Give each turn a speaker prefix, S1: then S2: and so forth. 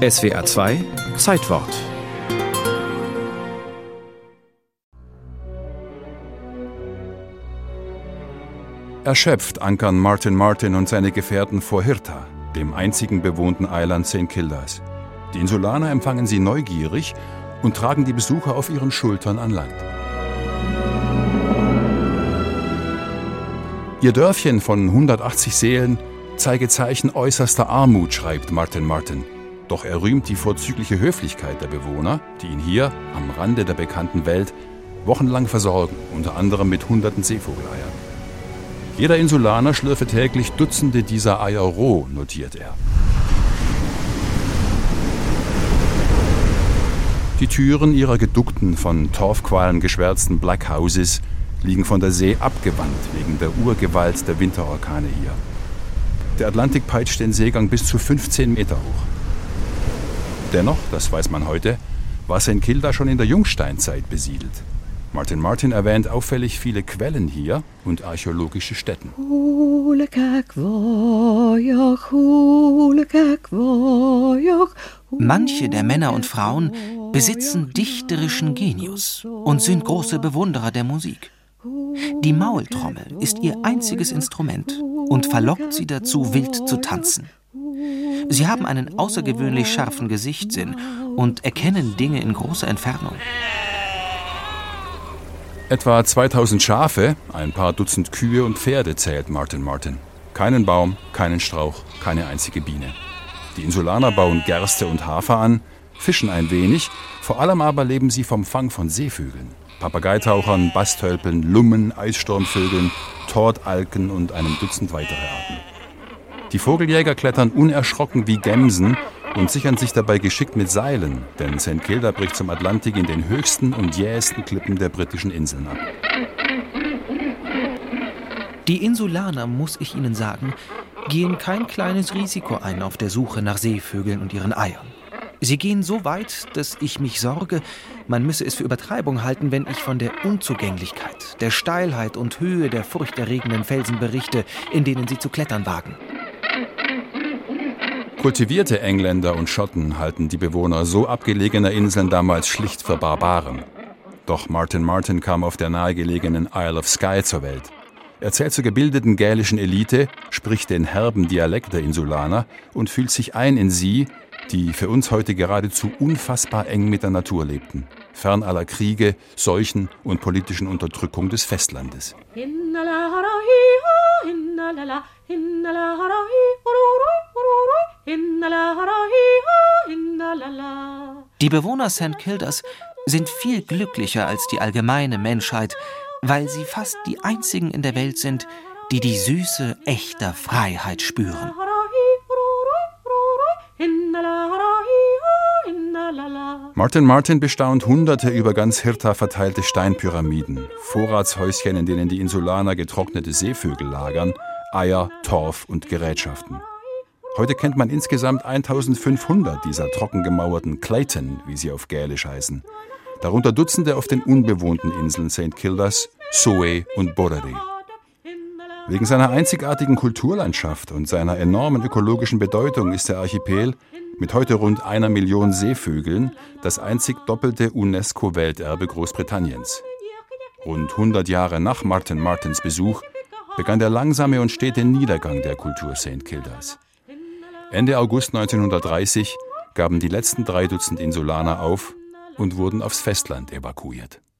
S1: SWA 2 Zeitwort
S2: Erschöpft ankern Martin Martin und seine Gefährten vor Hirta, dem einzigen bewohnten Eiland St. Kildas. Die Insulaner empfangen sie neugierig und tragen die Besucher auf ihren Schultern an Land. Ihr Dörfchen von 180 Seelen zeige Zeichen äußerster Armut, schreibt Martin Martin. Doch er rühmt die vorzügliche Höflichkeit der Bewohner, die ihn hier, am Rande der bekannten Welt, wochenlang versorgen, unter anderem mit hunderten Seevogeleiern. Jeder Insulaner schlürfe täglich Dutzende dieser Eier roh, notiert er. Die Türen ihrer geduckten, von Torfqualen geschwärzten Black Houses liegen von der See abgewandt wegen der Urgewalt der Winterorkane hier. Der Atlantik peitscht den Seegang bis zu 15 Meter hoch. Dennoch, das weiß man heute, war St. Kilda schon in der Jungsteinzeit besiedelt. Martin Martin erwähnt auffällig viele Quellen hier und archäologische Stätten.
S3: Manche der Männer und Frauen besitzen dichterischen Genius und sind große Bewunderer der Musik. Die Maultrommel ist ihr einziges Instrument und verlockt sie dazu, wild zu tanzen. Sie haben einen außergewöhnlich scharfen Gesichtssinn und erkennen Dinge in großer Entfernung.
S2: Etwa 2000 Schafe, ein paar Dutzend Kühe und Pferde zählt Martin Martin. Keinen Baum, keinen Strauch, keine einzige Biene. Die Insulaner bauen Gerste und Hafer an, fischen ein wenig, vor allem aber leben sie vom Fang von Seevögeln. Papageitauchern, Bastölpeln, Lummen, Eissturmvögeln, Tortalken und einem Dutzend weitere Arten. Die Vogeljäger klettern unerschrocken wie Gämsen und sichern sich dabei geschickt mit Seilen, denn St. Kilda bricht zum Atlantik in den höchsten und jähesten Klippen der britischen Inseln ab.
S3: Die Insulaner, muss ich Ihnen sagen, gehen kein kleines Risiko ein auf der Suche nach Seevögeln und ihren Eiern. Sie gehen so weit, dass ich mich sorge, man müsse es für Übertreibung halten, wenn ich von der Unzugänglichkeit, der Steilheit und Höhe der furchterregenden Felsen berichte, in denen sie zu klettern wagen.
S2: Kultivierte Engländer und Schotten halten die Bewohner so abgelegener Inseln damals schlicht für Barbaren. Doch Martin Martin kam auf der nahegelegenen Isle of Skye zur Welt. Er zählt zur gebildeten gälischen Elite, spricht den herben Dialekt der Insulaner und fühlt sich ein in sie, die für uns heute geradezu unfassbar eng mit der Natur lebten, fern aller Kriege, Seuchen und politischen Unterdrückung des Festlandes.
S3: Die Bewohner St. Kildas sind viel glücklicher als die allgemeine Menschheit, weil sie fast die einzigen in der Welt sind, die die Süße echter Freiheit spüren.
S2: Martin Martin bestaunt hunderte über ganz Hirta verteilte Steinpyramiden, Vorratshäuschen, in denen die Insulaner getrocknete Seevögel lagern, Eier, Torf und Gerätschaften. Heute kennt man insgesamt 1500 dieser trockengemauerten Clayton, wie sie auf Gälisch heißen. Darunter Dutzende auf den unbewohnten Inseln St. Kildas, Soe und Borere. Wegen seiner einzigartigen Kulturlandschaft und seiner enormen ökologischen Bedeutung ist der Archipel mit heute rund einer Million Seevögeln das einzig doppelte UNESCO-Welterbe Großbritanniens. Rund 100 Jahre nach Martin Martins Besuch begann der langsame und stete Niedergang der Kultur St. Kildas. Ende August 1930 gaben die letzten drei Dutzend Insulaner auf und wurden aufs Festland evakuiert.